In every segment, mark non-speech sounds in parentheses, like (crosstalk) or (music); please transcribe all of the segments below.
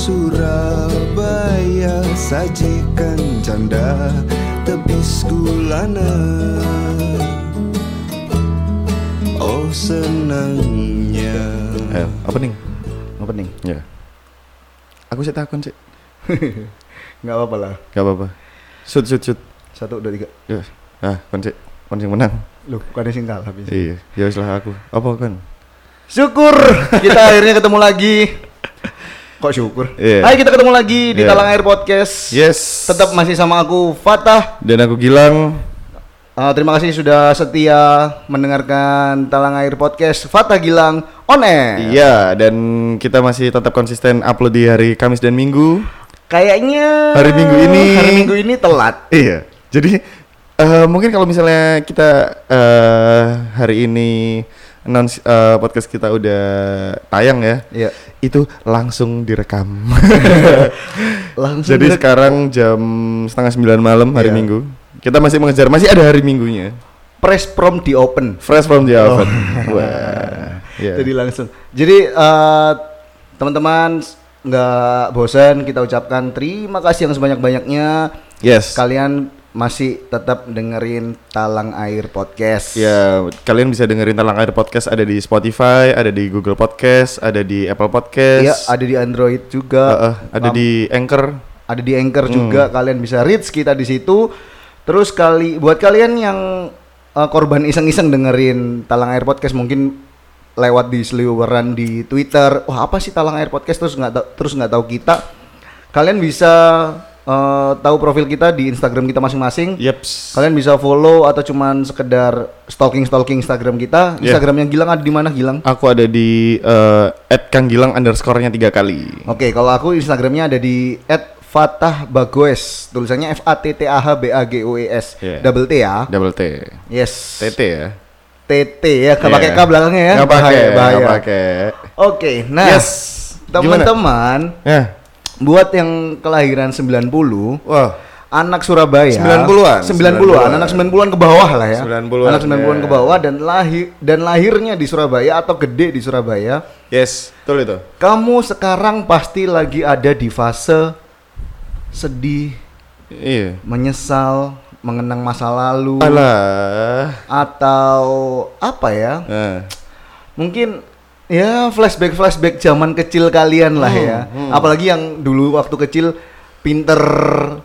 Surabaya sajikan canda tebis gulana Oh senangnya Ayo, apa nih? Apa nih? Ya. Aku sih takon sih. (laughs) Nggak apa-apa lah. Gak apa-apa. Shoot, shoot, shoot. Satu, dua, tiga. Ya. Ah, kon sih. Kon sing menang. Loh, ada sing kalah habis. Iya, ya wis lah aku. Apa kan? Syukur kita akhirnya ketemu lagi. Kok syukur? Iya. Hai kita ketemu lagi di Iya. Talang Air Podcast. Yes. Tetap masih sama aku Fatah. Dan aku Gilang. Uh, terima kasih sudah setia mendengarkan Talang Air Podcast Fatah Gilang on air. Iya, dan kita masih tetap konsisten upload di hari Kamis dan Minggu. Kayaknya Hari Minggu ini- hari Minggu ini telat. Iya. Jadi eh, mungkin kalau misalnya kita eh, hari ini announce eh, podcast kita udah tayang ya, Iya. itu langsung direkam. (laughs) Langsung Jadi direk- sekarang jam setengah sembilan malam hari Iya. Minggu. Kita masih mengejar, masih ada hari Minggunya. press prom di open. Fresh from the Oh. oven. (laughs) Wah. Iya. Jadi langsung. Jadi eh, teman-teman nggak bosan kita ucapkan terima kasih yang sebanyak-banyaknya. yes. Kalian masih tetap dengerin Talang Air Podcast. Ya, kalian bisa dengerin Talang Air Podcast ada di Spotify, ada di Google Podcast, ada di Apple Podcast. Iya, ada di Android juga. Eh, eh, ada Am- di Anchor. ada di Anchor Hmm. juga. Kalian bisa reach kita di situ. Terus kali buat kalian yang eh, korban iseng-iseng dengerin Talang Air Podcast mungkin lewat di seliweran di Twitter. Wah, apa sih Talang Air Podcast terus nggak terus nggak tahu kita. Kalian bisa eh, tahu profil kita di Instagram kita masing-masing. Yeps. Kalian bisa follow atau cuman sekedar stalking-stalking Instagram kita. Yeah. Instagramnya Gilang ada di mana Gilang? Aku ada di eh, @kanggilang underscore-nya tiga kali. Oke, kalau aku Instagramnya ada di @fatah bagoes. Tulisannya F A T T A H B A G O E S. Yeah. Double T ya. Double T. Yes. TT ya. T T ya, nggak pakai Iya. K belakangnya ya. Nggak pakai, Bahaya, pakai. Oke, nah. Yes. Teman-teman, Ya. Buat yang kelahiran 90, Wah. anak Surabaya 90-an, 90-an, anak 90-an ke bawah lah ya 90-an, anak 90-an ya. ke bawah dan lahir dan lahirnya di Surabaya atau gede di Surabaya Yes, betul itu. kamu sekarang pasti lagi ada di fase sedih Iya. menyesal mengenang masa lalu Alah. atau apa ya Nah. mungkin ya flashback flashback zaman kecil kalian lah Hmm, ya. apalagi yang dulu waktu kecil pinter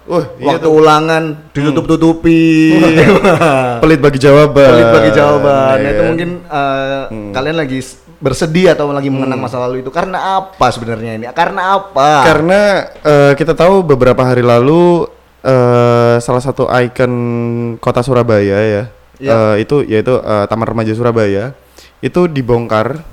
Wah, iya waktu ulangan ditutup tutupi (laughs) Pelit bagi jawaban. pelit bagi jawaban. Nah, Iya itu kan? mungkin uh, kalian lagi bersedih atau lagi mengenang masa lalu itu karena apa sebenarnya ini? Karena apa? Karena eh, kita tahu beberapa hari lalu eh, salah satu ikon kota Surabaya ya, Iya. eh, itu yaitu eh, Taman Remaja Surabaya itu dibongkar,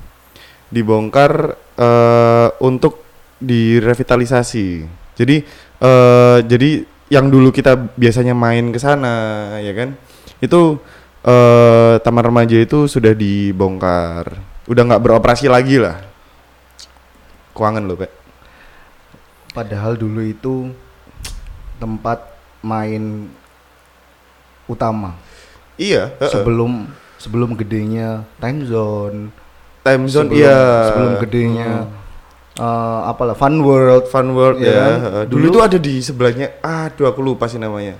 dibongkar eh, untuk direvitalisasi. Jadi eh, jadi yang dulu kita biasanya main ke sana ya kan, itu eh, Taman Remaja itu sudah dibongkar, udah nggak beroperasi lagi lah. Kuangan loh, Pak. padahal dulu itu tempat main utama Iya, heeh. sebelum sebelum gedenya time zone time zone sebelum, iya. sebelum gedenya eh, apalah fun world Fun World Iya ya. kan? heeh. Dulu, Dulu- itu ada di sebelahnya. Aduh, aku lupa sih namanya.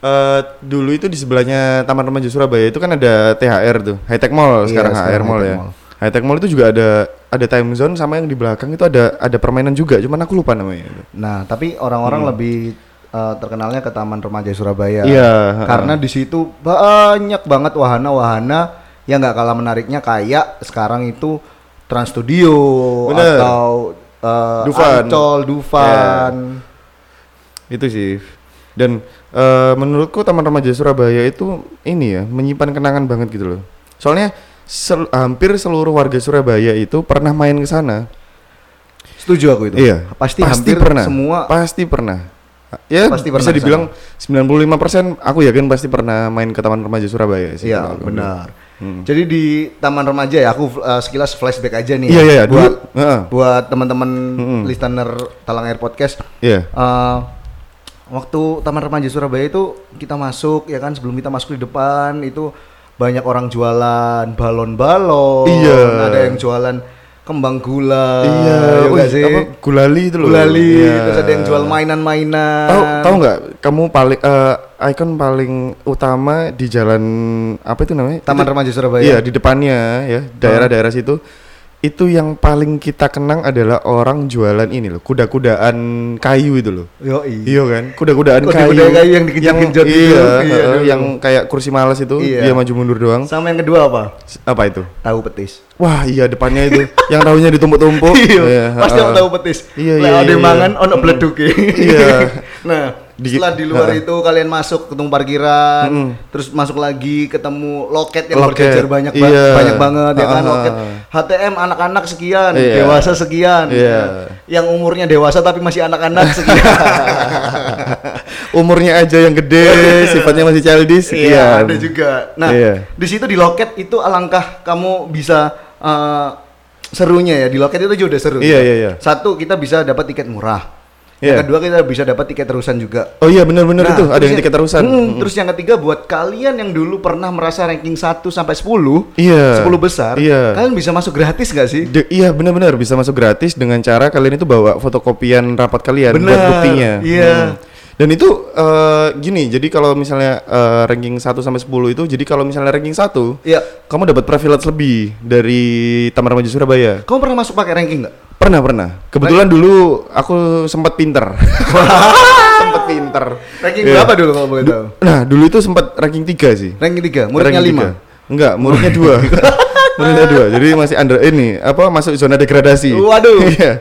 Eh dulu itu di sebelahnya Taman Remaja Surabaya itu kan ada THR tuh, High Tech Mall Iya, sekarang sekarang HR Mall ya. Mall. High Tech Mall itu juga ada ada time zone sama yang di belakang itu ada ada permainan juga, cuman aku lupa namanya. nah tapi orang-orang lebih eh, terkenalnya ke Taman Remaja Surabaya Hmm. Iya, karena di situ banyak banget wahana-wahana yang nggak kalah menariknya kayak sekarang itu Trans Studio Bener. atau eh, Dufan. Ancol, Dufan. Itu sih. Dan eh, menurutku Taman Remaja Surabaya itu ini ya, menyimpan kenangan banget gitu loh. Soalnya sel- hampir seluruh warga Surabaya itu pernah main ke sana. Setuju aku itu. Iya, Pasti, hampir pernah. semua pasti pernah. Ya, Pasti bisa pernah dibilang 95% aku yakin pasti pernah main ke Taman Remaja Surabaya sih. Iya aku. Hmm. Jadi di Taman Remaja ya aku uh, sekilas flashback aja nih. Iya, ya, iya, buat dulu, heeh. buat teman-teman Mm-mm. listener Talang Air Podcast. Iya. uh, waktu Taman Remaja Surabaya itu kita masuk ya kan sebelum kita masuk di depan itu banyak orang jualan balon-balon. Iya. Ada yang jualan kembang gula. iya, ya nggak sih? apa gulali itu loh. Gulali, Iya. terus ada yang jual mainan-mainan. Tahu tahu nggak? Kamu paling eh, ikon paling utama di jalan apa itu namanya? Taman Itu- Remaja Surabaya. Iya di depannya ya daerah-daerah situ itu yang paling kita kenang adalah orang jualan ini loh kuda-kudaan kayu itu loh. Yoi. Iya kan, kuda-kudaan Kuda-kuda kayu, kayu yang dikejut-kejut gitu. iya, Iya, dulu. yang kayak kursi malas itu Iya. dia maju mundur doang. Sama yang kedua apa? Apa itu? Tahu petis. Wah iya depannya itu, yang tahunya ditumpuk-tumpuk. (laughs) Iya, pasti heeh. orang tahu petis. Iya, Lah, iya, ada iya, mangan iya. ono bleduke. Iya. (laughs) nah, Di- setelah di luar heeh. itu kalian masuk ketemu parkiran, Mm-mm. terus masuk lagi ketemu loket yang Loket, berjejer banyak ba- iya. banyak banget ya kan loket HTM anak-anak sekian, Iya. dewasa sekian. Iya. Yang umurnya dewasa tapi masih anak-anak sekian. (laughs) Umurnya aja yang gede, sifatnya masih childish. Iya, sekian. ada juga. Nah, Iya. di situ di loket itu alangkah kamu bisa eh, serunya ya. Di loket itu juga udah seru. Iya, iya, iya. Satu, kita bisa dapat tiket murah. Iya. Yang kedua, kita bisa dapat tiket terusan juga. Oh iya benar-benar Nah, itu ada yang tiket terusan. Hmm, Mm-mm. Terus yang ketiga buat kalian yang dulu pernah merasa ranking 1 sampai 10, Iya. 10 besar, Iya. kalian bisa masuk gratis gak sih? De- iya benar-benar bisa masuk gratis dengan cara kalian itu bawa fotokopian rapat kalian buat Benar, buktinya. iya. Hmm. Dan itu eh, gini, jadi kalau misalnya eh, ranking 1 sampai 10 itu jadi kalau misalnya ranking 1 Iya. kamu dapat privilege lebih dari Taman Remaja Surabaya. Kamu pernah masuk pakai ranking nggak? Pernah pernah. Kebetulan dulu aku sempat pinter. (laughs) sempat pinter. Ranking Iya. berapa dulu kalau boleh tahu? Nah, dulu itu sempat ranking 3 sih. Ranking 3, muridnya Ranking 5. tiga. Enggak, muridnya 2. (laughs) muridnya 2. Jadi masih under ini, apa masuk zona degradasi. Waduh. (laughs) Iya.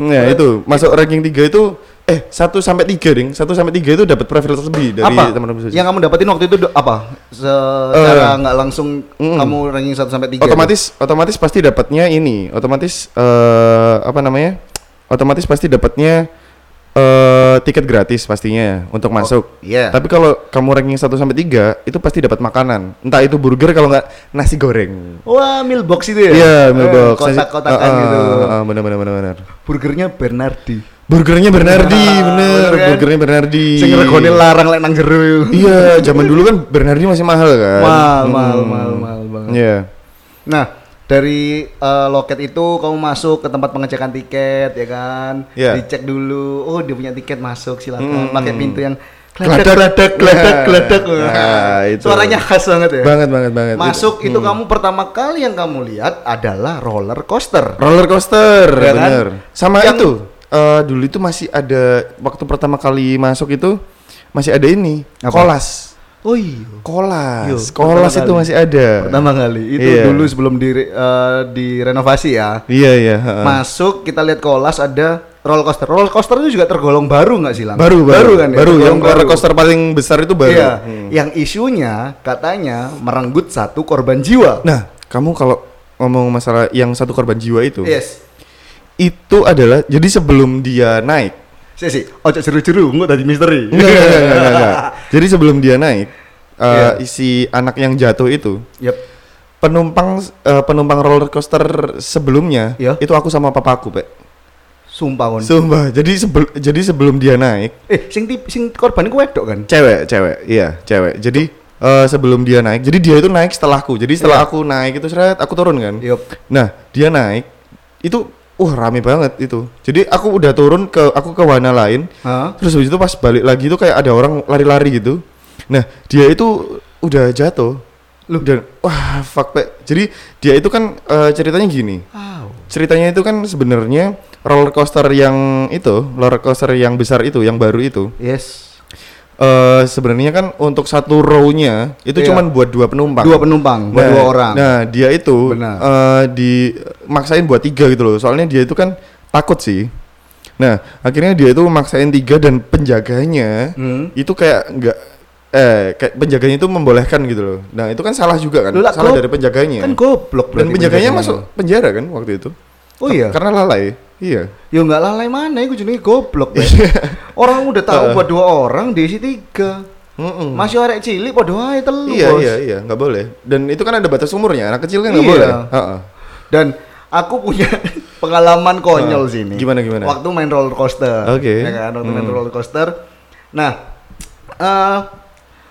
Nah, itu masuk ranking 3 itu eh 1 sampai 3, Ding. 1 sampai 3 itu dapat privilege lebih dari apa? teman-teman Yang kamu dapetin waktu itu apa? Secara nggak langsung mm. kamu ranking 1 sampai 3. otomatis otomatis pasti dapatnya ini otomatis eh apa namanya otomatis pasti dapatnya eh tiket gratis pastinya untuk masuk iya. tapi kalau kamu ranking 1 sampai 3 itu pasti dapat makanan entah itu burger kalau nggak nasi goreng Wah, meal box itu ya? iya Eh, mailbox Kotak-kotakan Ah, ah, gitu. ah, ah, bener bener bener bener Burgernya Bernardi. burgernya Bernardi bener Bener kan? burgernya Bernardi Sing regone larang lek nang jero. iya zaman dulu kan Bernardi masih mahal kan Mahal, Hmm. mahal, mahal, mahal banget. iya Nah, dari eh, loket itu kamu masuk ke tempat pengecekan tiket ya kan? Iya. Dicek dulu. Oh, dia punya tiket masuk Hmm. silakan. Pakai pintu yang geladak geladak Nah, geladak. nah, itu. Suaranya khas banget ya. banget banget banget Masuk Itu- itu kamu pertama kali yang kamu lihat adalah roller coaster. Roller coaster, Ya kan? bener. Sama Yang- itu, eh, dulu itu masih ada waktu pertama kali masuk itu masih ada ini, Apa? kolas. Oh iya. Kolas, Yo, kolas pertama itu kali. masih ada. Pertama kali itu Iya. dulu sebelum di eh, direnovasi ya. Iya iya. heeh. Masuk kita lihat kolas ada roller coaster. Roller coaster itu juga tergolong baru nggak sih Lang? baru baru kan ya? baru yang roller coaster paling besar itu baru. Iya. Hmm. Yang isunya katanya merenggut satu korban jiwa. Nah, kamu kalau ngomong masalah yang satu korban jiwa itu, Yes. itu adalah jadi sebelum dia naik. Sih sih. Ojo jeru-jeru, enggak tadi misteri. Enggak, enggak, enggak, enggak, enggak. Jadi sebelum dia naik, eh, Iya. isi anak yang jatuh itu Yep. penumpang eh, penumpang roller coaster sebelumnya Iya. itu aku sama papaku pak Sumpah kon. sumpah jadi sebelum jadi sebelum dia naik eh, sing tip, sing korban iku wedok kan? cewek cewek iya cewek jadi eh, sebelum dia naik jadi dia itu naik setelahku jadi setelah Iya. aku naik itu seret aku turun kan Yup. nah dia naik itu wah rame banget itu jadi aku udah turun ke aku ke warna lain Hah? terus habis itu pas balik lagi itu kayak ada orang lari-lari gitu nah dia itu udah jatuh Loh. dan wah fuck pak jadi dia itu kan eh, ceritanya gini Wow. ceritanya itu kan sebenarnya roller coaster yang itu roller coaster yang besar itu yang baru itu Yes. Eh sebenarnya kan untuk satu row-nya itu Iya. cuman buat dua penumpang Dua penumpang, buat Nah, dua orang. nah dia itu Benar. eh dimaksain buat tiga gitu loh soalnya dia itu kan takut sih nah akhirnya dia itu maksain tiga dan penjaganya Hmm. itu kayak enggak eh kayak penjaganya itu membolehkan gitu loh nah itu kan salah juga kan Loh, lah, salah dari penjaganya Kan goblok dan penjaganya penjaganya. masuk penjara kan waktu itu Oh iya. karena lalai iya Ya nggak lalai mana, itu jenenge goblok. Pak. orang udah tahu buat dua orang diisi tiga. Mm-mm. Masih arek cilik padha wae telu, iya Bos. iya iya nggak boleh dan itu kan ada batas umurnya anak kecil kan nggak Iya. boleh Heeh. Dan aku punya (laughs) pengalaman konyol Ah, sini. gimana, gimana? Waktu main roller coaster. Oke. Ya kan, waktu main Hmm. roller coaster. Nah, eh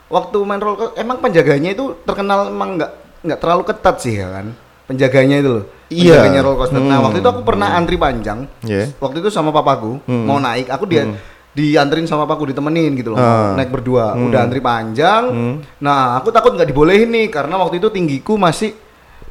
waktu main roller coaster emang penjaganya itu terkenal emang nggak nggak terlalu ketat sih ya kan. Penjaganya itu loh. Iya. Penjaganya roller coaster. Nah, Hmm. waktu itu aku pernah antri panjang. Iya. Waktu itu sama papaku Hmm. mau naik, aku dia dianterin sama papaku ditemenin gitu loh. Ah. Naik berdua. Udah antri panjang. Hmm. Nah, aku takut nggak dibolehin nih karena waktu itu tinggiku masih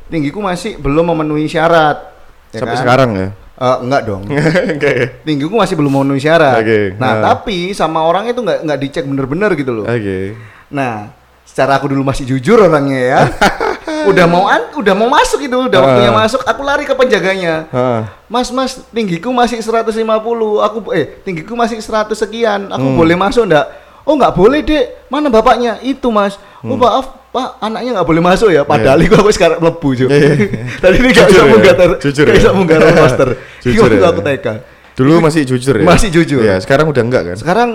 tinggiku masih belum memenuhi syarat. ya Sampai kan? sekarang ya. Eh, enggak dong. (laughs) Oke. tinggiku masih belum memenuhi syarat. Oke, Nah, ah. tapi sama orang itu nggak nggak dicek bener-bener gitu loh. Oke. Nah, secara aku dulu masih jujur orangnya ya. (laughs) (laughs) udah mau an, udah mau masuk itu, udah Ah. waktunya masuk, aku lari ke penjaganya. Hah. Mas, mas, tinggiku masih 150. Aku eh tinggiku masih 100 sekian. Aku Hmm. boleh masuk enggak? Oh, nggak boleh, Dek. Mana bapaknya? Itu, Mas. Oh, maaf, Pak, anaknya nggak boleh masuk ya. Padahal Hmm. Iya. itu aku sekarang mlebu, Jo. Iya, iya. (laughs) Tadi ini gak Jujur bisa ya? munggah ter, Jujur gak ya? bisa munggah roller coaster. (laughs) Jujur ya? aku TK. Dulu masih jujur ya? Masih jujur. Iya, sekarang udah enggak kan? Sekarang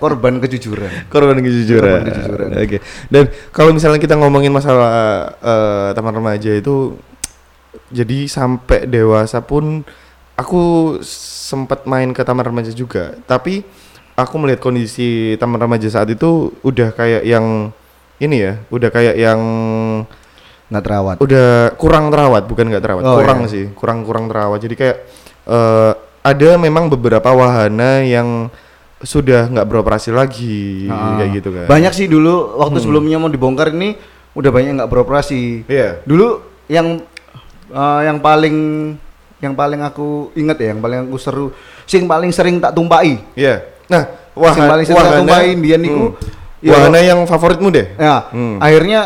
korban kejujuran. Korban kejujuran. Korban kejujuran. Oke. Dan kalau misalnya kita ngomongin masalah eh, taman remaja itu jadi sampai dewasa pun aku sempat main ke taman remaja juga. Tapi aku melihat kondisi taman remaja saat itu udah kayak yang ini ya, udah kayak yang Nggak terawat. udah kurang terawat bukan nggak terawat Oh, kurang iya. sih kurang kurang terawat jadi kayak eh, ada memang beberapa wahana yang sudah nggak beroperasi lagi Ah. kayak gitu kan Banyak sih dulu waktu sebelumnya mau dibongkar ini udah banyak nggak beroperasi. iya Dulu yang eh, yang paling yang paling aku inget ya, yang paling aku seru, sing paling sering tak tumpai. iya nah Sing wahana paling sering tak tumpain biyen niku, hmm. ya, wahana yang favoritmu deh Ya, Hmm. akhirnya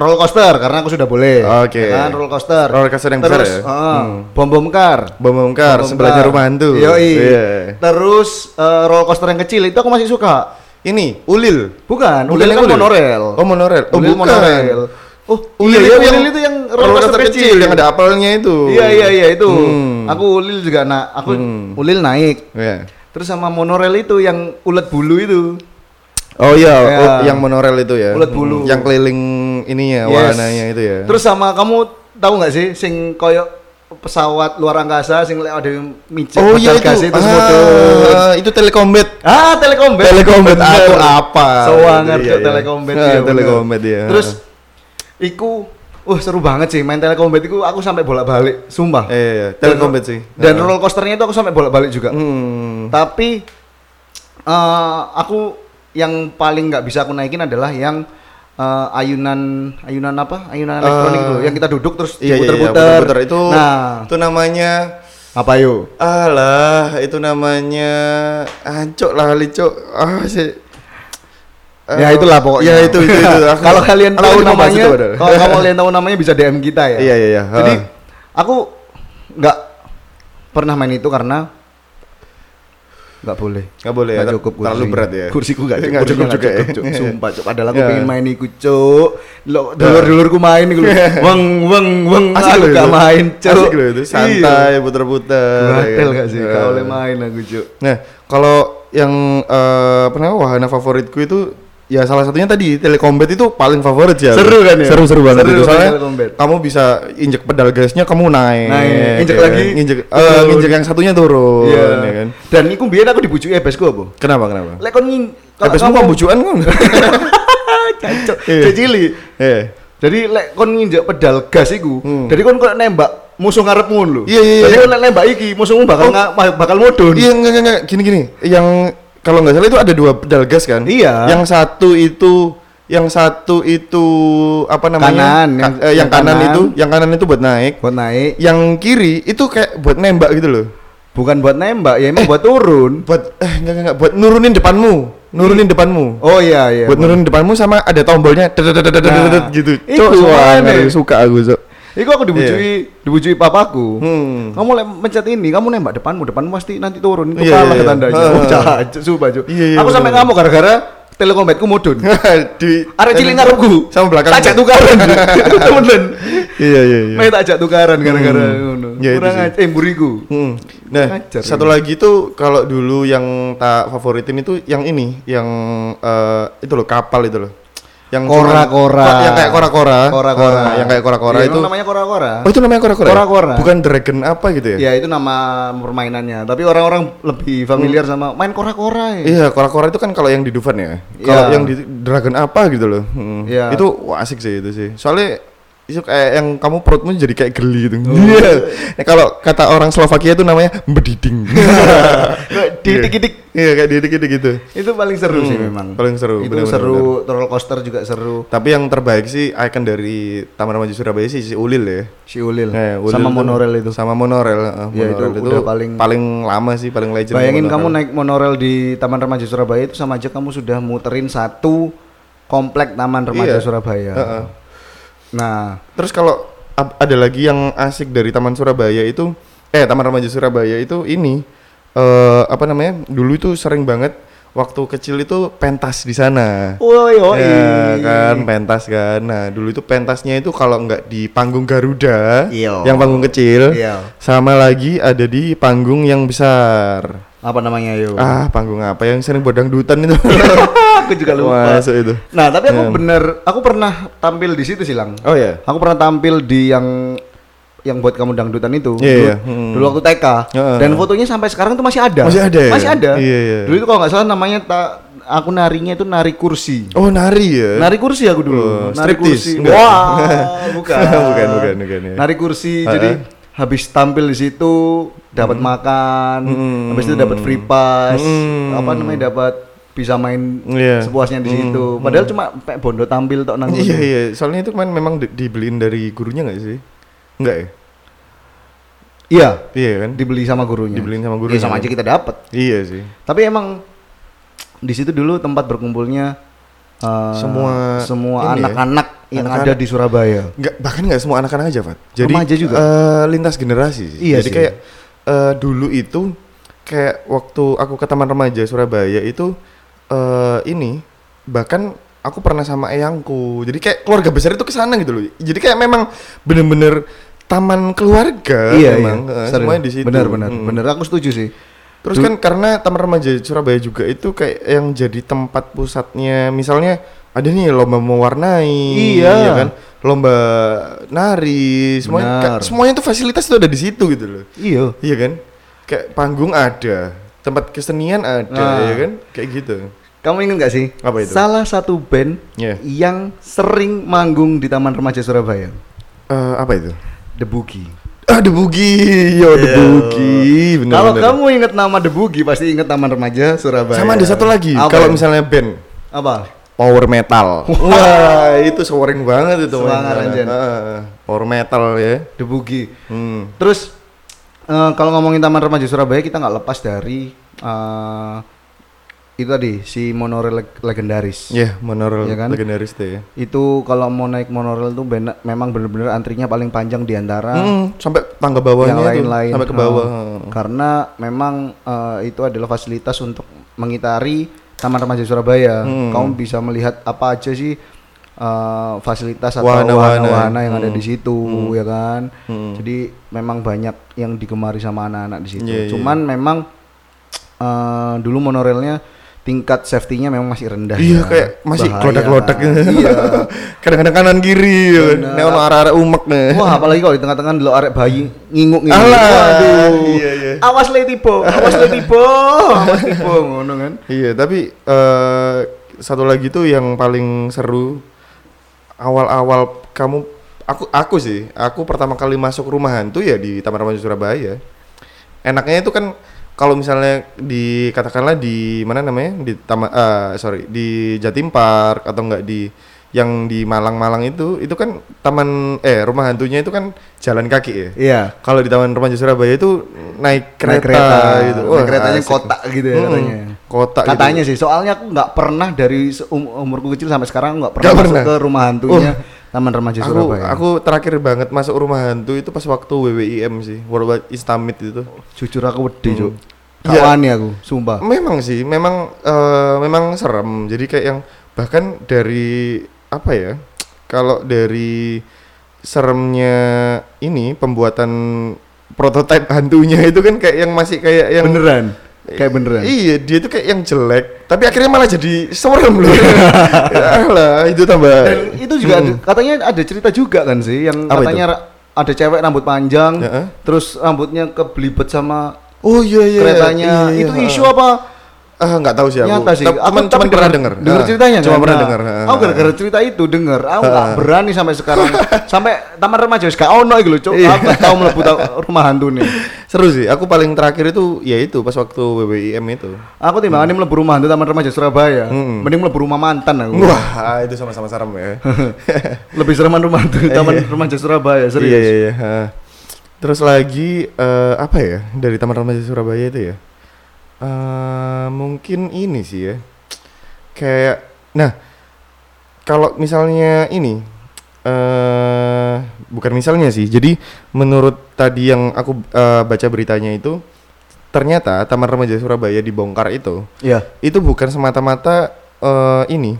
roller coaster karena aku sudah boleh. Oke. Ya kan, roller coaster. Roller coaster yang besar Terus, ya? heeh, Hmm. bom bom car. bom bom kar Bom sebelahnya rumah hantu Yoi. Iya. Terus eh, roller coaster yang kecil itu aku masih suka. ini ulil Bukan, Ulil yang kan Ulil? monorail. oh monorail oh Ulil bukan monorail. Oh, Ulil iya, itu iya, yang Ulil itu yang roller coaster kecil yang ada apelnya itu Iya, iya, iya itu. Hmm. Aku Ulil juga nak, aku Hmm. Ulil naik. Iya. Terus sama monorail itu yang ulet bulu itu. Oh iya, Ya. yang monorail itu ya. Ulet bulu. Yang keliling ininya, Yes. warnanya itu ya. Terus sama kamu tahu nggak sih sing koyo pesawat luar angkasa sing lek ada mijak oh iya itu. itu ah, itu telekombet. Ah. Telekombet Bener. aku apa? Sewangar Iya, Cuk, iya. Telekombet. Ah, iya, bener. Telekombet, iya. Terus iku Wah seru banget sih main Telekombet itu aku sampai bolak-balik, sumpah. Eh, iya, iya. Telekombet sih. Dan Ah. roller coasternya itu aku sampai bolak-balik juga. Hmm. Tapi eh aku yang paling nggak bisa aku naikin adalah yang eh, ayunan ayunan apa? Ayunan elektronik Eh, itu yang kita duduk terus Iya, iya, iya, diputer-puter. puter-puter. itu Nah, itu namanya apa yuk? alah, itu namanya ancok lah licok. Ah, sih. Ya itulah pokoknya. Ya itu itu itu. (laughs) Kalau kalian tahu namanya, kalau kamu kalian tahu namanya bisa DM kita ya. Iya, iya, iya. Jadi aku nggak pernah main itu karena nggak boleh. Nggak boleh ya, Nggak cukup kursi. terlalu berat ya. Kursiku (laughs) nggak cukup. Nggak cukup juga ya. Cuk. Sumpah, cuk. Padahal aku (laughs) Ya. pengen main iku, cuk. Lo dulur-dulurku (laughs) main iku. Weng weng weng Asik aku gak main, cuk. Asik loh itu, santai, puter-puter. Iya. Gatel ya gak sih? kan? Kalau Eh. main aku, cuk. Nah, kalau yang eh, apa namanya wahana favoritku itu ya salah satunya tadi telekombet itu paling favorit ya. Seru kan ya? Seru-seru banget Seru itu. main Soalnya telekombet. kamu bisa injek pedal gasnya kamu naik. Naik, injek ya lagi, kan? Eh, turun. nginjek yang satunya turun Iya. ya kan. Dan iku biyen aku dibujuki ebesku apa? Kenapa kenapa? Lek kon ngin Kalau kamu pembujuan kan? (laughs) Cacok. Iya. Cecili. Iya. Jadi lek kon nginjek pedal gas iku, Hmm. jadi kon kok nembak musuh ngarepmu lho. Iya, iya, Jadi iya. kon lek nembak iki, musuhmu bakal Oh. bakal mudun. Iya enggak, enggak gini gini. Yang kalau nggak salah itu ada dua pedal gas kan? Iya. Yang satu itu yang satu itu apa namanya? Kanan, yang- Ka- eh, yang, yang kanan, kanan. itu, yang kanan itu buat naik. Buat naik, Yang kiri itu kayak buat nembak gitu loh. bukan buat nembak, ya emang buat turun. Buat eh enggak enggak, enggak buat nurunin depanmu. Nurunin depanmu. Oh iya iya. buat nurunin depanmu sama ada tombolnya Nah, gitu. itu aneh. suka aku, Cok. Iku aku dibujuki, dibujuki papaku. Hmm. Kamu lek mencet ini, kamu nembak depanmu, depanmu pasti nanti turun. Itu Iya, kalah iya, iya. tandanya. Oh, jahat, sumpah, Cuk. Iya, iya, Aku sampai ngamuk gara-gara telekombetku mudun. (laughs) Di Arek cilik ngarepku. sama belakang. Tak ajak (laughs) tukaran. (laughs) Temen. Iya, iya, iya. Main tak ajak tukaran gara-gara Hmm. ngono. Ya, itu Kurang aja eh mburiku. Hmm. Nah, Ajar satu ini. lagi tuh kalau dulu yang tak favoritin itu yang ini, yang eh, itu loh kapal itu loh. Yang Kora-kora. Ko- yang kayak kora-kora. Kora-kora. Ah, yang kayak kora-kora Iya, itu. namanya kora-kora. Oh, itu namanya kora-kora. ya? Kora-kora. Bukan dragon apa gitu ya? Ya itu nama permainannya. Tapi orang-orang lebih familiar sama main kora-kora ya. Iya, kora-kora itu kan kalau yang di Dufan ya. Kalau Iya. yang di Dragon apa gitu loh. Hmm. Iya. Itu wah, asik sih itu sih. Soalnya itu kayak yang kamu perutmu jadi kayak geli gitu. Oh. Iya. Nah, kalau kata orang Slovakia itu namanya bediding. (laughs) Didik-didik. Iya, kayak didik-didik gitu. Itu paling seru sih Hmm, memang. paling seru, Itu benar-benar, seru, roller coaster juga seru. Tapi yang terbaik sih ikon dari Taman Remaja Surabaya sih si Ulil ya. Si Ulil. Eh, Ulil sama tuh- monorel itu. Sama monorel, eh, Ya, itu monorel udah paling- paling lama sih, paling legend. Bayangin monorel. kamu naik monorel di Taman Remaja Surabaya itu sama aja kamu sudah muterin satu komplek Taman Remaja Iya. Surabaya. Heeh. Nah, Terus kalau ada lagi yang asik dari Taman Surabaya itu eh Taman Remaja Surabaya itu ini eh apa namanya? Dulu itu sering banget waktu kecil itu pentas di sana. woi woi. Ya kan pentas kan. Nah, dulu itu pentasnya itu kalau nggak di panggung Garuda, Iya. yang panggung kecil, Iya. sama lagi ada di panggung yang besar. Apa namanya yo? Ah, panggung apa yang sering bodang dutan itu? (laughs) aku juga lupa. Masuk itu. Nah, tapi aku Ya. bener, aku pernah tampil di situ silang. Oh ya. Aku pernah tampil di yang yang buat kamu dangdutan itu. Iya, dulu, iya. Hmm. dulu waktu TK. Heeh. Dan fotonya sampai sekarang tuh masih ada. Masih ada ya? Masih ada. Iya, iya. Dulu itu kalau nggak salah namanya tak aku narinya itu nari kursi. Oh, nari ya. Nari kursi aku dulu. Oh, nari kursi. Enggak. Wah, (laughs) bukan. Bukan, bukan, bukan, ya. Nari kursi. Ha-ha. Jadi habis tampil di situ dapat makan, Hmm. habis itu dapat free pass, Hmm. apa namanya dapat bisa main Iya. sepuasnya di situ. Padahal cuma pek bondo tampil tok nang. Iya iya, soalnya itu kan memang di- dibeliin dari gurunya nggak sih? Enggak ya? Iya, Iya kan? dibeli sama gurunya. Dibeliin sama Iya, gurunya. sama aja kita dapat. Iya sih. Tapi emang di situ dulu tempat berkumpulnya eh, Semua semua ya, anak-anak yang anak-anak. ada di Surabaya. Nggak bahkan nggak semua anak-anak aja, Fat. Jadi Remaja juga? eh, lintas generasi. sih. Iya Jadi sih. kayak eh, dulu itu kayak waktu aku ke Taman Remaja Surabaya itu eh ini bahkan aku pernah sama eyangku. Jadi kayak keluarga besar itu ke sana gitu loh. Jadi kayak memang bener-bener taman keluarga iya, memang iya. Serius. semuanya di situ. Benar, benar, Mm. benar. Aku setuju sih. Terus kan karena Taman Remaja Surabaya juga itu kayak yang jadi tempat pusatnya misalnya ada nih lomba mewarnai Iya. ya kan lomba nari semuanya Benar. ka- semuanya tuh fasilitas itu ada di situ gitu loh Iya. iya kan kayak panggung ada tempat kesenian ada Nah. ya kan kayak gitu Kamu ingat gak sih? Apa itu? Salah satu band Iya. yang sering manggung di Taman Remaja Surabaya. Eh, apa itu The Boogie. Ah The Boogie yo The Iya. Boogie Kalau kamu ingat nama The Boogie pasti ingat Taman Remaja Surabaya. sama ada satu lagi kalau misalnya band apa? power metal wah itu sewering banget itu Semangat. Anjen. Ah, power metal ya The Boogie. hmm. Terus eh, kalau ngomongin Taman Remaja Surabaya kita nggak lepas dari eh, itu tadi si monorail leg- legendaris. Ya, monorail Iya kan? legendaris tuh ya. Itu kalau mau naik monorail tuh bener- memang bener-bener antrinya paling panjang di antara Hmm, sampai tangga bawahnya yang lain-lain. sampai ke Oh, bawah. karena memang eh, itu adalah fasilitas untuk mengitari Taman Remaja Surabaya. Hmm. Kamu bisa melihat apa aja sih eh, fasilitas atau Wahana-wahana. yang ada Hmm. di situ, ya kan. Hmm. Jadi memang banyak yang digemari sama anak-anak di situ. Iya, iya. Cuman memang eh, dulu monorailnya tingkat safety-nya memang masih rendah. Iya, ya. kayak masih klodak-klodak gitu. Iya. (laughs) Kadang-kadang kanan kiri ya. Nek ono arek-arek umek nih. Wah, apalagi kalau di tengah-tengah dulu arek bayi nginguk nginguk. Waduh. iya, iya. Awas le tiba, awas le tiba, (laughs) awas tiba ngono kan. Iya, tapi eh satu lagi tuh yang paling seru awal-awal kamu aku aku sih, aku pertama kali masuk rumah hantu ya di Taman Remaja Surabaya. Enaknya itu kan kalau misalnya di katakanlah di mana namanya? Di taman eh, sorry di Jatim Park atau enggak di yang di Malang-Malang itu itu kan taman eh rumah hantunya itu kan jalan kaki ya. Iya. Kalau di Taman Remaja Surabaya itu naik kereta, Naik kereta gitu. Naik keretanya asik. kotak gitu ya Mm-mm. katanya. Kotak gitu. Katanya sih, soalnya aku nggak pernah dari um- umurku kecil sampai sekarang nggak pernah Nggak masuk pernah? ke rumah hantunya Taman Remaja aku Surabaya. aku terakhir banget masuk rumah hantu itu pas waktu WWIM sih World Wide Instamit itu jujur aku wedi, Cuk. Iya. Kawan ya aku, sumpah. memang sih memang eh, memang serem jadi kayak yang bahkan dari apa ya kalau dari seremnya ini pembuatan prototipe hantunya itu kan kayak yang masih kayak yang Beneran. Kayak beneran. Iya, dia tuh kayak yang jelek, tapi akhirnya malah jadi serem loh. (laughs) ya lah, itu tambah. Dan itu juga ada- katanya ada cerita juga kan sih yang Apa katanya ra- ada cewek rambut panjang, Heeh. terus rambutnya kebelibet sama Oh iya iya. keretanya. iya, iya, itu isu apa? Ah, nggak tahu sih aku. Nyata sih. Aku Cuman, cuman pernah denger- dengar. Denger ceritanya Cuma kan? pernah Nah, dengar. Aku gara-gara cerita itu denger, aku nggak Ah. berani sampai sekarang. (laughs) sampai taman remaja wis gak ono iki lho, Cuk. Iya. Aku gak tahu mlebu rumah hantu nih. Seru sih. Aku paling terakhir itu ya itu pas waktu WWIM itu. Aku timbangannya mlebu rumah hantu taman remaja Surabaya. Hmm. Mending mlebu rumah mantan aku. Wah, itu sama-sama serem ya. (laughs) Lebih sereman rumah hantu (laughs) taman remaja Surabaya, serius. Iya iya iya. Terus lagi eh, apa ya dari Taman Remaja Surabaya itu ya? Eh, mungkin ini sih ya. Kayak nah kalau misalnya ini eh bukan misalnya sih. Jadi menurut tadi yang aku eh, baca beritanya itu ternyata Taman Remaja Surabaya dibongkar itu Iya. itu bukan semata-mata eh, ini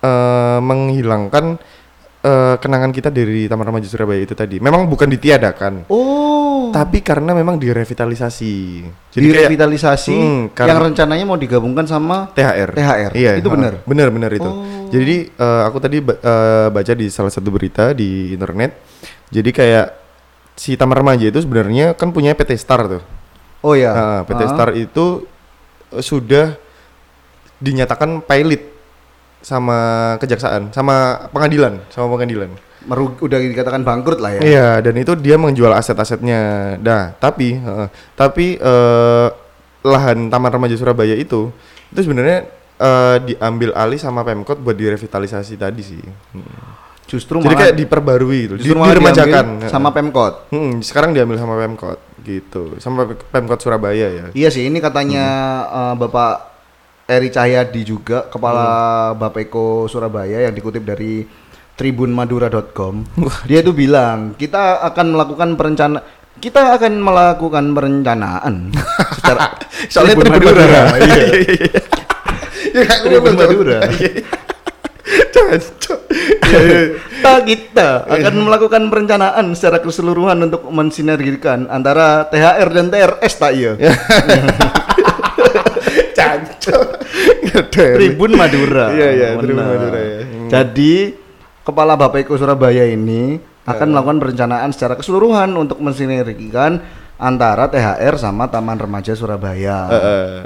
eh, menghilangkan eh, kenangan kita dari Taman Remaja Surabaya itu tadi. Memang bukan ditiadakan, Oh. tapi karena memang direvitalisasi. Jadi kayak direvitalisasi Hmm, karena- yang rencananya mau digabungkan sama THR. THR. Iya, Itu benar? Benar, benar itu. Oh. Jadi eh, aku tadi eh, baca di salah satu berita di internet. Jadi kayak si Taman Remaja itu sebenarnya kan punya PT Star tuh. Oh ya. Nah, PT Star itu eh, sudah dinyatakan pilot sama kejaksaan, sama pengadilan, sama pengadilan. Meru- udah dikatakan bangkrut lah ya. Iya, dan itu dia menjual aset-asetnya. Nah, tapi heeh, tapi eh, lahan Taman Remaja Surabaya itu itu sebenarnya eh, diambil alih sama Pemkot buat direvitalisasi tadi sih. Hmm. Justru Jadi malah kayak diperbarui gitu, di, justru diremajakan. sama Pemkot. Hmm, sekarang diambil sama Pemkot gitu, sama Pem- Pemkot Surabaya ya. Iya sih, ini katanya eh, Bapak Eri Cahyadi juga kepala Bapeko Surabaya yang dikutip dari tribunmadura.com. Dia itu bilang, kita akan melakukan perencana kita akan melakukan perencanaan (laughs) secara Soalnya Tribun Tribun Madura. Madura. (laughs) Iya. Ya, kan, Tribun betul. Madura. Jancok. kita kita akan melakukan perencanaan secara keseluruhan untuk mensinergikan antara THR dan TRS tak iya. (laughs) (laughs) Tribun Madura. Iya, iya, Tribun. Madura ya. Hmm. Jadi kepala Bapeko Surabaya ini akan melakukan perencanaan secara keseluruhan untuk mensinergikan antara THR sama Taman Remaja Surabaya. Heeh.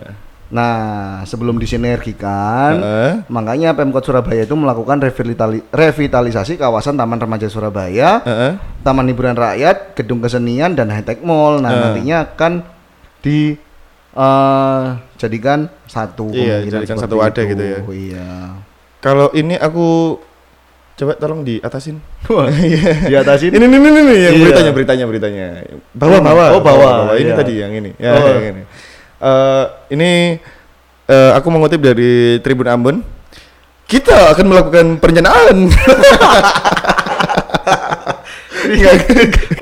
Nah, sebelum disinergikan, Heeh. makanya Pemkot Surabaya itu melakukan revitali- revitalisasi kawasan Taman Remaja Surabaya, Heeh. Taman Hiburan Rakyat, Gedung Kesenian dan High Tech Mall. Nah, Eh. nantinya akan di eh, jadikan satu Iya, jadikan satu wadah itu. gitu ya. Iya. Kalau ini aku coba tolong diatasin. (laughs) Di atas ini. Ini ini ini, yang Iya. beritanya beritanya beritanya. Bawah bawah. Oh, bawah, Ini iya. tadi yang ini. Ya, Oh. yang ini. Eh, ini eh, aku mengutip dari Tribun Ambon. Kita akan melakukan perencanaan. (laughs)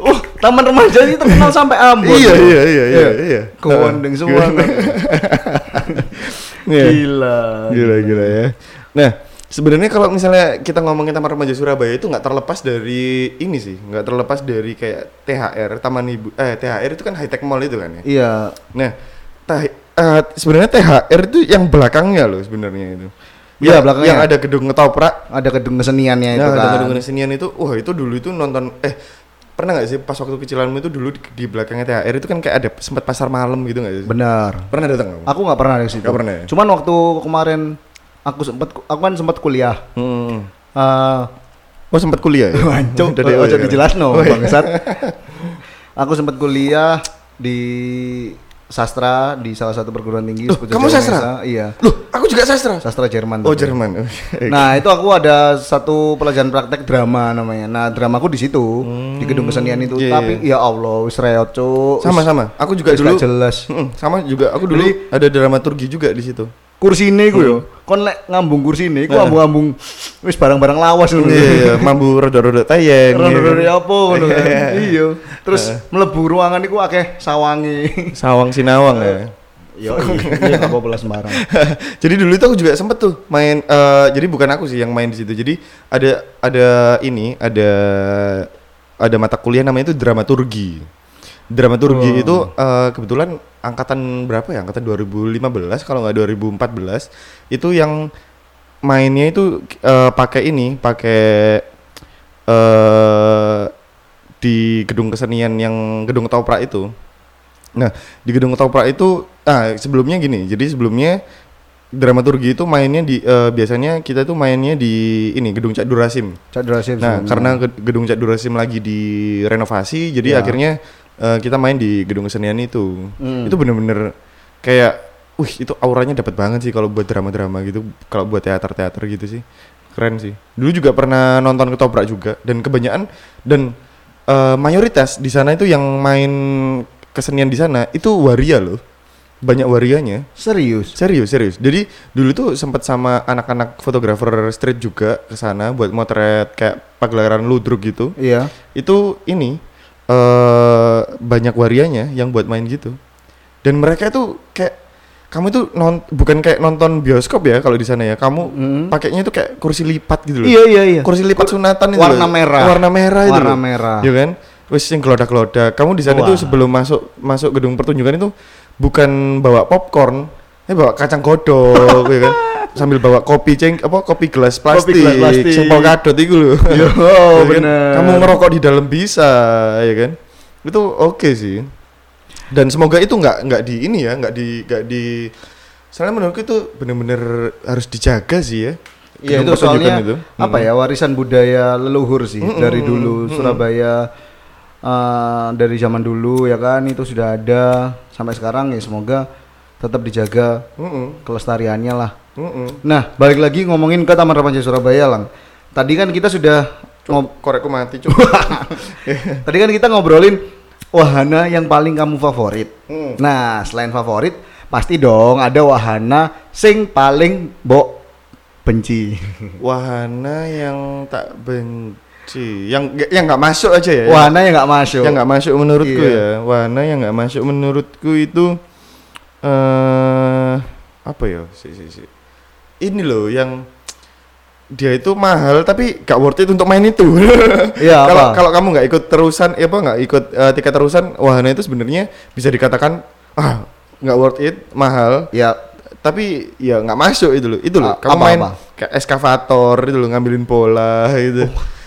oh, Taman Remaja ini terkenal sampai Ambon. iya, loh. iya, iya, iya, iya. Kewandeng semua. kan. (laughs) Iya. Gila. Gila gila ya. Nah, sebenarnya kalau misalnya kita ngomongin Taman Remaja Surabaya itu nggak terlepas dari ini sih, nggak terlepas dari kayak THR, Taman Ibu eh THR itu kan high tech mall itu kan ya. Iya. Nah, eh, sebenarnya THR itu yang belakangnya loh sebenarnya itu. Iya, Yang- belakangnya. Yang ada gedung ketoprak. Ada gedung keseniannya itu Nah, ada kan. gedung kesenian itu, wah itu dulu itu nonton eh pernah nggak sih pas waktu kecilanmu itu dulu di, di belakangnya THR itu kan kayak ada sempat pasar malam gitu nggak sih? Benar. Pernah datang kamu? Aku nggak pernah di situ. Nggak pernah ya? Cuman waktu kemarin aku sempat aku kan sempat kuliah. Hmm. Eh Oh sempat kuliah ya? (laughs) Dari- ojo iya. dijelas no, Oh, iya. bangsat. (laughs) Aku sempat kuliah di sastra di salah satu perguruan tinggi. Loh, kamu Jawa sastra? Mesa. Iya. Loh, aku juga sastra. Sastra Jerman. Oh tapi. Jerman. (laughs) Nah itu aku ada satu pelajaran praktek drama namanya. Nah dramaku di situ di gedung kesenian itu. iya, Tapi ya Allah wis reot cuk. sama sama. Aku juga Wis dulu. jelas. Mm, sama juga. Aku dulu ada dramaturgi juga di situ. Kursi ini gue yo. Kon lek ngambung kursi ini, gue Nah. ngambung-ngambung wis barang-barang lawas ngono. Iya, iya, mambu roda-roda tayeng. Rondo-rondo iya. apa ngono kan. Iya. Iya. Terus mlebu ruangan iku akeh sawangi. Sawang Sinawang ya. (laughs) Yo iya apa-apa lah sembarang. (laughs) jadi dulu itu aku juga sempet tuh main. eh, jadi bukan aku sih yang main di situ. Jadi ada ada ini ada ada mata kuliah namanya itu dramaturgi. Dramaturgi Oh. itu eh, kebetulan angkatan berapa ya? Angkatan 2015 kalau nggak 2014 itu yang mainnya itu eh, pakai ini, pakai eh di gedung kesenian yang gedung ketoprak itu. Nah, di gedung Ketoprak itu ah sebelumnya gini. Jadi sebelumnya dramaturgi itu mainnya di eh, biasanya kita tuh mainnya di ini gedung Cak Durasim. Cak Durasim Nah, sebelumnya. karena ged- gedung Cak Durasim lagi direnovasi, jadi Ya. akhirnya eh, kita main di gedung kesenian itu. Hmm. Itu bener-bener kayak, wih itu auranya dapat banget sih kalau buat drama-drama gitu, kalau buat teater-teater gitu sih, keren sih. Dulu juga pernah nonton ketoprak juga, dan kebanyakan dan eh, mayoritas di sana itu yang main kesenian di sana itu waria loh, banyak warianya. serius. Serius, serius. Jadi dulu tuh sempat sama anak-anak fotografer street juga ke sana buat motret kayak pagelaran ludruk gitu. Iya. Itu ini eh banyak warianya yang buat main gitu. Dan mereka itu kayak kamu itu non bukan kayak nonton bioskop ya kalau di sana ya. Kamu Mm. pakainya itu kayak kursi lipat gitu loh. Iya iya iya. Kursi lipat sunatan itu warna loh. merah. Warna merah itu. Warna loh. merah. Iya kan? Wis yang gelodak-gelodak. Kamu di sana itu sebelum masuk masuk gedung pertunjukan itu bukan bawa popcorn, eh bawa kacang godok (laughs) ya kan. Sambil bawa kopi ceng apa kopi gelas plastik, gelas plastik. sing polkadot itu. (laughs) Yo, Ya kan? bener. Kamu ngerokok di dalam bisa, ya kan? Itu oke sih. Dan semoga itu nggak nggak di ini ya, nggak di nggak di Soalnya menurutku itu bener-bener harus dijaga sih ya. Iya itu soalnya apa ya warisan budaya leluhur sih Mm-mm, dari dulu mm-mm. Surabaya eh, dari zaman dulu ya kan itu sudah ada sampai sekarang ya semoga tetap dijaga Mm-mm, kelestariannya lah. Nah balik lagi ngomongin ke Taman Remaja Surabaya lang. Tadi kan kita sudah ngob Korekku mati, Cuk. (laughs) tadi kan kita ngobrolin wahana yang paling kamu favorit. Mm. Nah selain favorit pasti dong ada wahana sing paling mbok benci. (laughs) Wahana yang tak benci, yang yang nggak masuk aja ya. Wahana yang nggak masuk. yang nggak masuk menurutku Iya. ya. Wahana yang nggak masuk menurutku itu eh apa ya? Si, si, si. Ini loh yang dia itu mahal tapi gak worth it untuk main itu. (laughs) Iya, Kalau kalau kamu nggak ikut terusan, ya apa nggak ikut eh, tiket terusan, wahana itu sebenarnya bisa dikatakan ah nggak worth it, mahal, Ya tapi ya nggak masuk itu loh. Itu loh A- kamu apa- main apa? kayak eskavator itu loh ngambilin bola gitu.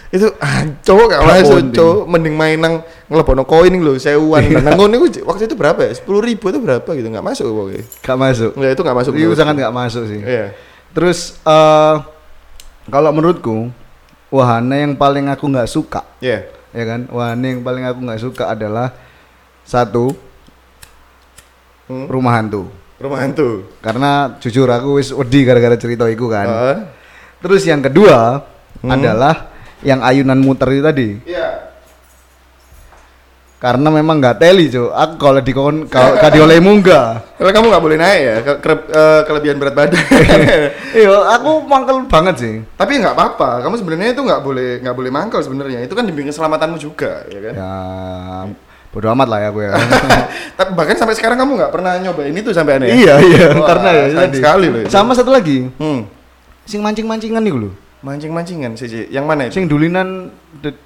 Itu ah cowok gak masuk cowok mending main nang ngelebono koin loh sewuan. Iya. nah ngono waktu itu berapa ya? sepuluh ribu itu berapa gitu nggak masuk pokoknya. Gak masuk. ya itu nggak masuk Itu sangat gak masuk sih. iya Terus eh kalau menurutku wahana yang paling aku nggak suka iya. ya kan? Wahana yang paling aku nggak suka adalah satu Hmm. rumah hantu. Rumah hantu. Karena jujur aku wis wedi gara-gara cerita itu kan. Heeh. terus yang kedua Hmm. adalah yang ayunan muter itu tadi. Iya karena memang nggak teli cuy aku kalau di kon kalau kalau diolehi munggah karena kamu nggak boleh naik ya ke, ke- eh, kelebihan berat badan (laughs) iya aku mangkel banget sih tapi nggak apa-apa kamu sebenarnya itu nggak boleh nggak boleh mangkal sebenarnya itu kan demi keselamatanmu juga ya kan ya bodo amat lah ya ya (laughs) Tapi bahkan sampai sekarang kamu nggak pernah nyobain itu sampai aneh. iya iya Wah, karena ya tadi. sekali loh. itu. sama satu lagi Hmm. sing mancing-mancingan nih lho Mancing-mancingan sih. Yang mana itu? sing dulinan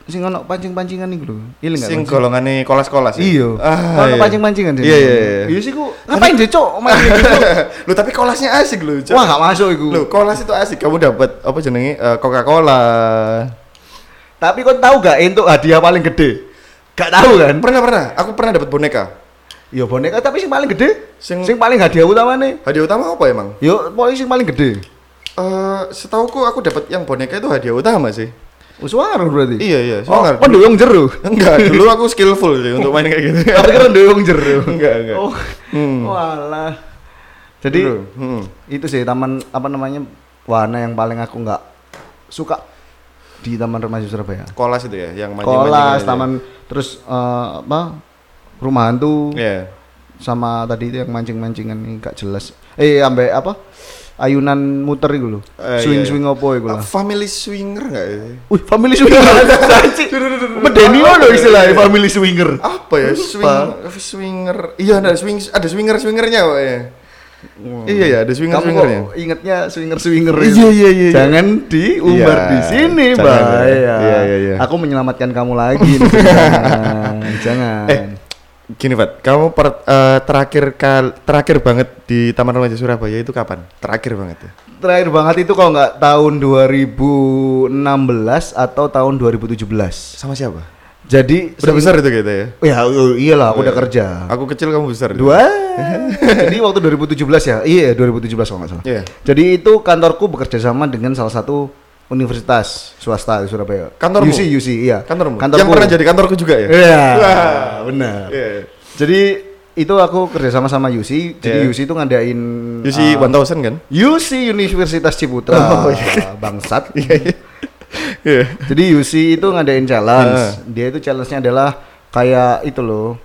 sing ono pancing-pancingan nih lho iya enggak Sing golongannya kolas-kolas ya? iya Ah, ono iya. pancing-pancingan sih Iya, iya, iya. iya sih ku ngapain deh cok main gitu (laughs) Lu tapi kolasnya asik loh, Cok. wah gak masuk iku Loh, kolas itu asik. Kamu dapat apa jenenge eh, Coca-Cola. tapi kau tahu gak untuk hadiah paling gede gak tahu kan Pernah pernah. Aku pernah dapat boneka. Iya boneka tapi sing paling gede Sing- sing paling hadiah utama nih Hadiah utama apa emang? yo pokoknya sing paling gede Eh, setauku aku dapat yang boneka itu hadiah utama sih. Uswar berarti Iya, iya, oh Suangar. kan doyong jeru Enggak, dulu aku skillful sih untuk main kayak gitu. (laughs) tapi kan doyong jeru enggak, enggak. oh Hmm. walah jadi hmm. itu sih taman apa namanya warna yang paling aku nggak suka di Taman Remaja Surabaya. Kolas itu ya, yang mancing-mancingan Kolas, ya? taman terus eh, apa rumah hantu Iya. sama tadi itu yang mancing-mancingan ini gak jelas. Eh ambek apa? Ayunan muter itu loh. Eh, swing iya, swing iya. opo itu Ah, lah. family swinger enggak ya? Wih, family swinger. (laughs) Medeni loh istilahnya family swinger. Apa ya? Swing, swinger. Iya ada swing ada swinger swingernya kok ya. Iya ya, ada swinger swingernya. kok ingetnya swinger swinger Iya, iya, iya, iya. Jangan diumbar Iya, di sini, jangan Mbak. ya. Ya. Iya, iya, iya. Aku menyelamatkan kamu lagi. nih. (laughs) jangan, jangan. Eh, Gini, Pat, kamu per- eh, terakhir kal terakhir banget di Taman Remaja Surabaya itu kapan? Terakhir banget ya. Terakhir banget itu kalau nggak tahun 2016 atau tahun 2017. Sama siapa? Jadi Udah besar itu kita ya. Ya oh, iyalah aku udah Iya. kerja. Aku kecil kamu besar. Dua. (laughs) Jadi waktu 2017 ya. Iya 2017 kalau nggak salah. Iya. Jadi itu kantorku bekerja sama dengan salah satu universitas swasta di Surabaya. Kantormu? UC UC iya. Kantormu. Kantorku. Yang pernah jadi kantorku juga ya. Iya. (laughs) Wah. Benar. Iya. Jadi itu aku kerjasama sama UC. Jadi Iya. UC itu ngadain UC uh, 1000 kan? UC Universitas Ciputra. Oh, iya. Bangsat. (laughs) Iya. Jadi UC itu ngadain challenge. Heeh. Dia itu challenge-nya adalah kayak itu loh.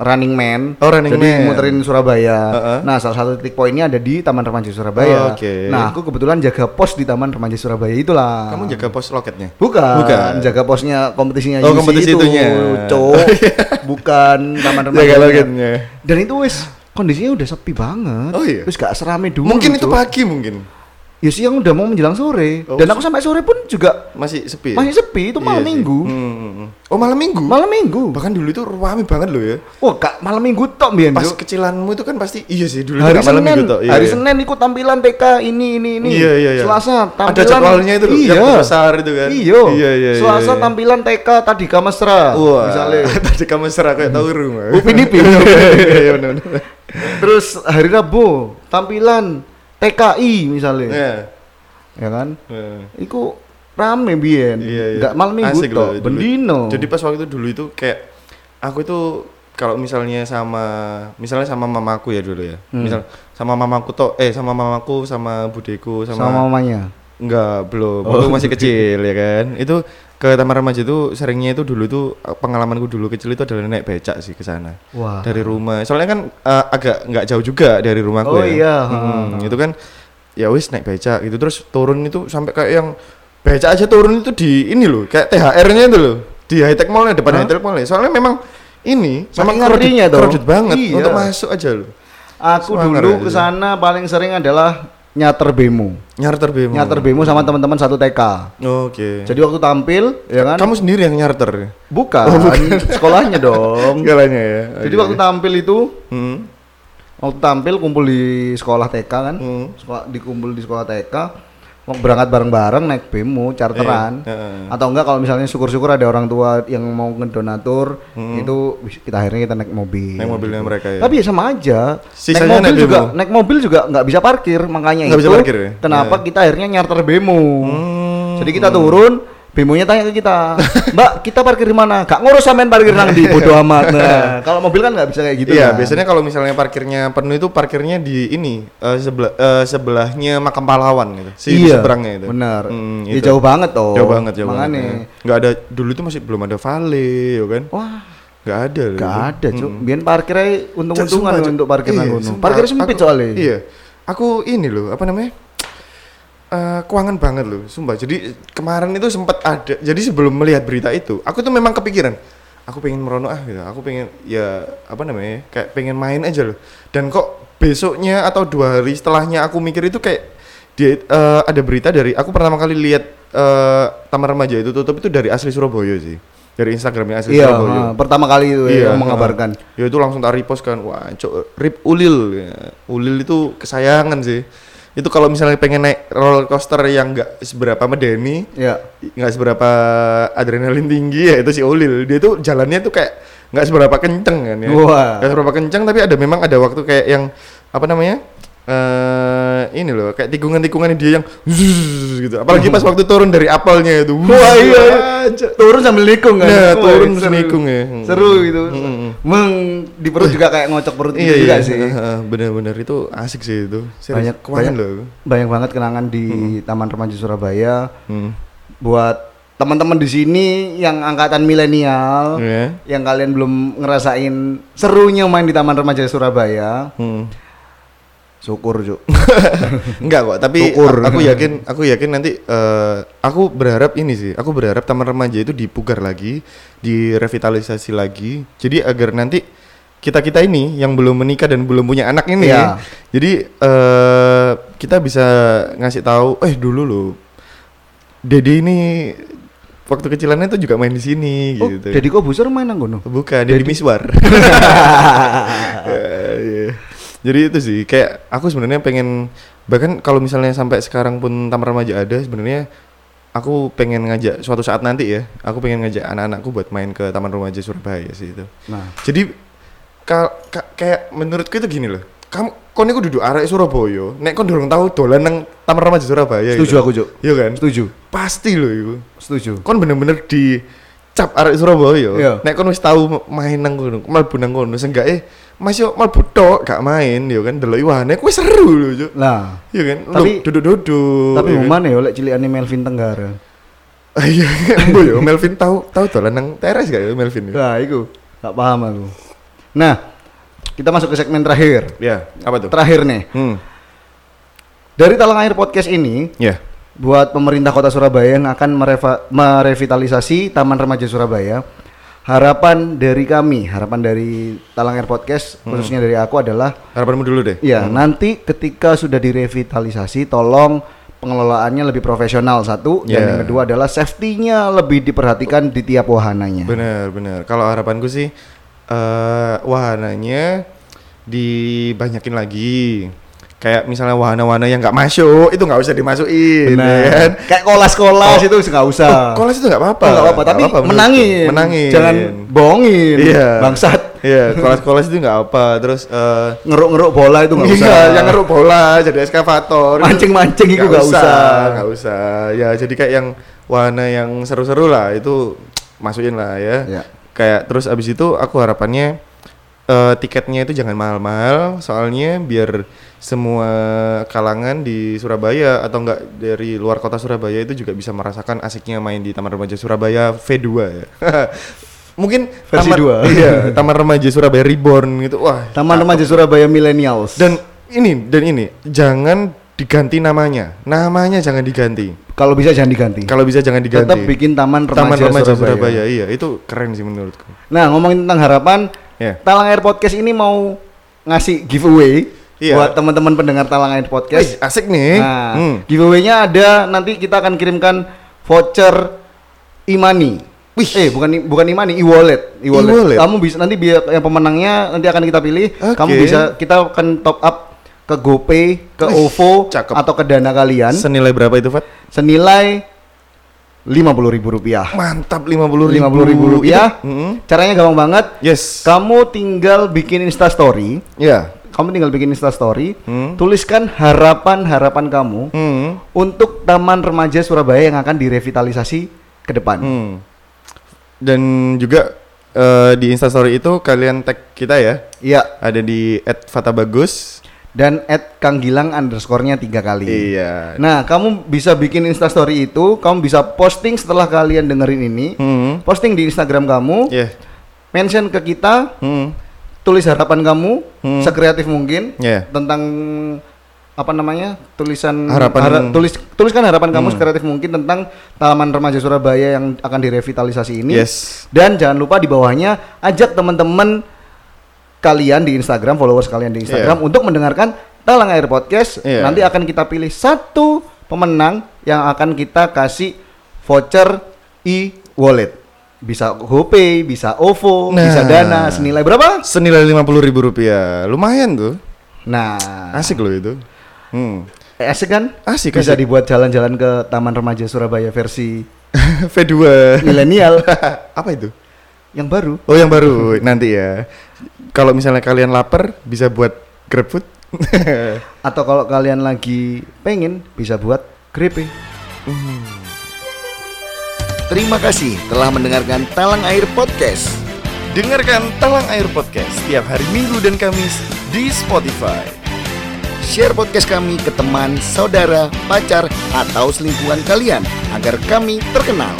Running Man. Oh, Running Jadi Man. muterin Surabaya. Heeh. Nah, salah satu titik poinnya ada di Taman Remaja Surabaya. Oh, oke. Nah, aku kebetulan jaga pos di Taman Remaja Surabaya itulah. Kamu jaga pos loketnya? Bukan, Bukan. jaga posnya kompetisinya Oh, UC kompetisi itu, itunya. Cowok. (laughs) Bukan Taman Remaja. Jaga loketnya. Dan itu wis kondisinya udah sepi banget. Oh, iya? Wis gak serame dulu. Mungkin itu Cuk. pagi mungkin. Ya siang udah mau menjelang sore. Oh, Dan aku sampai sore pun juga Masih sepi. ya? masih sepi. Itu malam Iya minggu. Hmm, hmm, hmm. Oh, malam minggu. Malam minggu. Bahkan dulu itu rame banget loh ya. Wah, kak malam minggu tok biyen, Pas kecilanmu itu kan pasti iya sih dulu Hari malam Senin, minggu toh. Iya, hari iya. Senin ikut tampilan TK ini ini ini. Iya, iya, iya. Selasa tampilan Ada jadwalnya itu Iya. yang besar itu kan. Iya. Iya, iya, iya, Selasa iya. tampilan TK tadi Mesra. Wah, Misalnya. (laughs) tadi kamu serah kayak tahu rumah. Upin Ipin. (laughs) Iya. Terus hari Rabu tampilan TKI misalnya. Iya. Ya kan? Iya. Iku rame biyen. Iya, iya. Enggak malam minggu Asik dulu. bendino. Jadi pas waktu itu dulu itu kayak aku itu kalau misalnya sama misalnya sama mamaku ya dulu ya. Hmm. Misal sama mamaku toh eh sama mamaku sama budeku sama, sama mamanya. enggak belum. Oh. Masih kecil ya kan. Itu ke taman remaja itu seringnya itu dulu itu eh, pengalamanku dulu kecil itu adalah naik becak sih ke sana. Dari rumah. Soalnya kan eh, agak nggak jauh juga dari rumahku Oh ya. iya, Hmm, itu kan ya wis naik becak gitu terus turun itu sampai kayak yang becak aja turun itu di ini loh kayak THR-nya itu loh di high tech mall depan Hah? high tech mall soalnya memang ini crowded- ngerinya crowded banget Iya. untuk masuk aja loh Aku Semangat dulu ke sana paling sering adalah nyater bemo. nyarter bemo Nyater bemo sama teman-teman satu TK. oke Jadi waktu tampil, ya kan? kamu sendiri yang nyarter bukan, Oh, (laughs) sekolahnya dong. segalanya ya Jadi Oke. waktu tampil itu, hmm. waktu tampil kumpul di sekolah TK kan? Hmm. Sekolah dikumpul di sekolah TK, berangkat bareng-bareng naik bemo, charteran. Iya, heeh. Atau enggak kalau misalnya syukur-syukur ada orang tua yang mau ngedonatur, Hmm. itu kita akhirnya kita naik mobil. Naik mobilnya mereka ya? Tapi ya sama aja. Sisanya naik mobil naik juga, bemo. naik mobil juga nggak bisa parkir, makanya Nggak itu. bisa parkir ya? Kenapa Iya. kita akhirnya nyarter bemo? Hmm. Jadi kita turun, bemonya tanya ke kita, Mbak, kita parkir di mana? Gak ngurus sampean parkir nang di bodo amat. Nah, (laughs) kalau mobil kan nggak bisa kayak gitu. Iya, kan. biasanya kalau misalnya parkirnya penuh itu parkirnya di ini eh, sebelah eh, sebelahnya makam pahlawan gitu. Si iya, seberangnya itu. Benar. Hmm, Ya itu. jauh banget toh. Jauh banget, jauh Makanya. banget. ya. Nggak ada dulu itu masih belum ada vale, ya kan? Wah, Nggak ada. gak ada, Cuk. Hmm. Biar parkirnya untung-untungan untuk parkir Iya. Parkir sempit soalnya. Iya. Aku ini loh, apa namanya? Eh, keuangan banget loh, sumpah. Jadi kemarin itu sempat ada. Jadi sebelum melihat berita itu, aku tuh memang kepikiran. Aku pengen merono ah gitu. Aku pengen ya apa namanya? Kayak pengen main aja loh. Dan kok besoknya atau dua hari setelahnya aku mikir itu kayak dia eh, ada berita dari aku pertama kali lihat eh, taman remaja itu tutup itu dari asli Surabaya sih. Dari Instagramnya asli Iya, Surabaya. ha, pertama kali itu Iya, yang mengabarkan. Ya itu langsung tak repost kan. Wah, cok, Rip Ulil. Ya. Ulil itu kesayangan sih. Itu kalau misalnya pengen naik roller coaster yang enggak seberapa medeni, Ya. nggak seberapa adrenalin tinggi ya itu si Ulil. Dia tuh jalannya tuh kayak nggak seberapa kenceng kan ya. Wah. Nggak seberapa kenceng tapi ada memang ada waktu kayak yang apa namanya? Ini loh kayak tikungan-tikungan dia yang zzz gitu. Apalagi pas waktu turun dari apelnya itu. Wah, iya. Cok. Turun sambil nikung kan. Nah, Wah, turun seru. terus nikung ya. Hmm. Seru gitu. Hmm. Meng di perut juga kayak ngocok perut gitu Iya juga iya sih. (laughs) Heeh, Bener-bener itu asik sih itu. Serius, Banyak banyak, loh. banyak banget kenangan di Taman Remaja Surabaya Hmm. buat teman-teman di sini yang angkatan milenial Iya. yang kalian belum ngerasain serunya main di Taman Remaja Surabaya. Hmm. Syukur, Cuk. (laughs) Enggak kok, tapi Syukur. aku yakin aku yakin nanti eh, aku berharap ini sih. Aku berharap taman remaja itu dipugar lagi, direvitalisasi lagi. Jadi agar nanti kita-kita ini yang belum menikah dan belum punya anak ini Iya. jadi eh, kita bisa ngasih tahu eh dulu loh Dede ini waktu kecilannya tuh juga main di sini Oh, gitu. Deddy Kobuser main nang. Bukan, Deddy Miswar. Ya, (laughs) (laughs) iya. Jadi itu sih kayak aku sebenarnya pengen bahkan kalau misalnya sampai sekarang pun taman remaja ada sebenarnya aku pengen ngajak suatu saat nanti ya, aku pengen ngajak anak-anakku buat main ke Taman Remaja Surabaya sih itu. Nah, Jadi ka- ka- kayak menurutku itu gini loh. Kamu kon niku duduk arek Surabaya, nek kon durung tahu dolan nang Taman Remaja Surabaya. setuju gitu. aku, Cuk. Iya kan? Setuju. Pasti loh itu. Setuju. Kon bener-bener di cap arek Surabaya. Iya. Nek kon wis tahu main nang kono, mlebu nang kono, seenggaknya masih mlebu tok gak main ya kan delok iwane kuwi seru loh, Cuk. Nah, Iya kan? Tapi- duduk-duduk. tapi ya mau kan? mana ya oleh cilikane Melvin Tenggara. (laughs) Iya, Embo ya Melvin tahu tahu dolan nang teres gak ya Melvin? Nah, itu gak paham aku. Nah, kita masuk ke segmen terakhir. Ya, apa tuh? Terakhir nih. Hmm. Dari Talang Air Podcast ini Ya. Buat pemerintah Kota Surabaya yang akan mereva- merevitalisasi Taman Remaja Surabaya. Harapan dari kami, harapan dari Talang Air Podcast khususnya dari aku adalah Harapanmu dulu deh. ya nanti ketika sudah direvitalisasi tolong pengelolaannya lebih profesional satu dan Ya. yang kedua adalah safety-nya lebih diperhatikan di tiap wahananya. Bener bener. Kalau harapanku sih eh wahananya dibanyakin lagi. Kayak misalnya wahana-wahana yang nggak masuk itu nggak usah dimasukin, ya kan? Kayak kolas-kolas Oh. itu nggak usah. Oh, kolas itu nggak apa-apa. Oh, nggak apa-apa, tapi apa-apa menangin. Menangin. Jangan bohongin. Iya. Bangsat. Iya, (laughs) kolas-kolas itu nggak apa. Terus eh Ngeruk-ngeruk bola itu nggak usah. Iya, yang ngeruk bola jadi eskavator. Mancing-mancing itu nggak usah. Nggak usah. Ya, jadi kayak yang wahana yang seru-seru lah itu masukin lah ya. Ya. Kayak terus abis itu aku harapannya eh, tiketnya itu jangan mahal-mahal soalnya biar semua kalangan di Surabaya atau enggak dari luar kota Surabaya itu juga bisa merasakan asiknya main di Taman Remaja Surabaya V2 ya. (laughs) Mungkin Versi taman, dua. (laughs) Iya, Taman Remaja Surabaya Reborn gitu. Wah, Taman Remaja Surabaya Millennials. dan ini dan ini jangan diganti namanya. Namanya jangan diganti. kalau bisa jangan diganti. Kalau bisa jangan diganti. Tetap bikin Taman Remaja, Taman Remaja Surabaya. Surabaya. Iya, itu keren sih menurutku. Nah, ngomongin tentang harapan, Ya. Talang Air Podcast ini mau ngasih giveaway Iya. buat teman-teman pendengar Talang Air Wih, Podcast. asik nih. Nah, Hmm. giveaway-nya ada nanti kita akan kirimkan voucher Imani. Wih. Eh, bukan bukan Imani, e-wallet. E-wallet. E-wallet. Kamu bisa nanti biar yang pemenangnya nanti akan kita pilih. Oke. Kamu bisa kita akan top up ke GoPay, ke Wih, OVO cakep. atau ke Dana kalian Senilai berapa itu, Fat? senilai lima puluh ribu rupiah. Mantap 50 ribu. Lima puluh ribu rupiah. Itu- mm, Caranya gampang banget. Yes. Kamu tinggal bikin Insta Story. Ya. Kamu tinggal bikin Insta Story. Hmm. Tuliskan harapan-harapan kamu Hmm. untuk Taman Remaja Surabaya yang akan direvitalisasi ke depan. Hmm. Dan juga eh, di Instastory itu kalian tag kita ya. Iya. Ada di @fatabagus. Dan at Kang Gilang underscore-nya tiga kali. Iya. Nah, kamu bisa bikin Insta Story itu, kamu bisa posting setelah kalian dengerin ini, Hmm. posting di Instagram kamu, Ya. mention ke kita, Hmm. tulis harapan kamu Hmm. sekreatif mungkin Ya. tentang apa namanya tulisan Harapan- hara- tulis tuliskan harapan kamu Hmm. sekreatif mungkin tentang Taman Remaja Surabaya yang akan direvitalisasi ini Yes. dan jangan lupa di bawahnya ajak teman-teman kalian di Instagram followers kalian di Instagram Iya. untuk mendengarkan Talang Air Podcast Iya. nanti akan kita pilih satu pemenang yang akan kita kasih voucher e-wallet bisa GoPay, bisa OVO, Nah. bisa Dana senilai berapa? Senilai 50 ribu rupiah. Lumayan tuh. Nah, Asik loh itu. Hmm. asik kan? Asik bisa asik. dibuat jalan-jalan ke Taman Remaja Surabaya versi (laughs) V2. milenial (laughs) Apa itu? yang baru. Oh yang baru nanti ya. (laughs) Kalau misalnya kalian lapar bisa buat GrabFood. (laughs) Atau kalau kalian lagi pengen bisa buat grepe. Terima kasih telah mendengarkan Talang Air Podcast. Dengarkan Talang Air Podcast setiap hari Minggu dan Kamis di Spotify. Share podcast kami ke teman, saudara, pacar, atau selingkuhan kalian agar kami terkenal.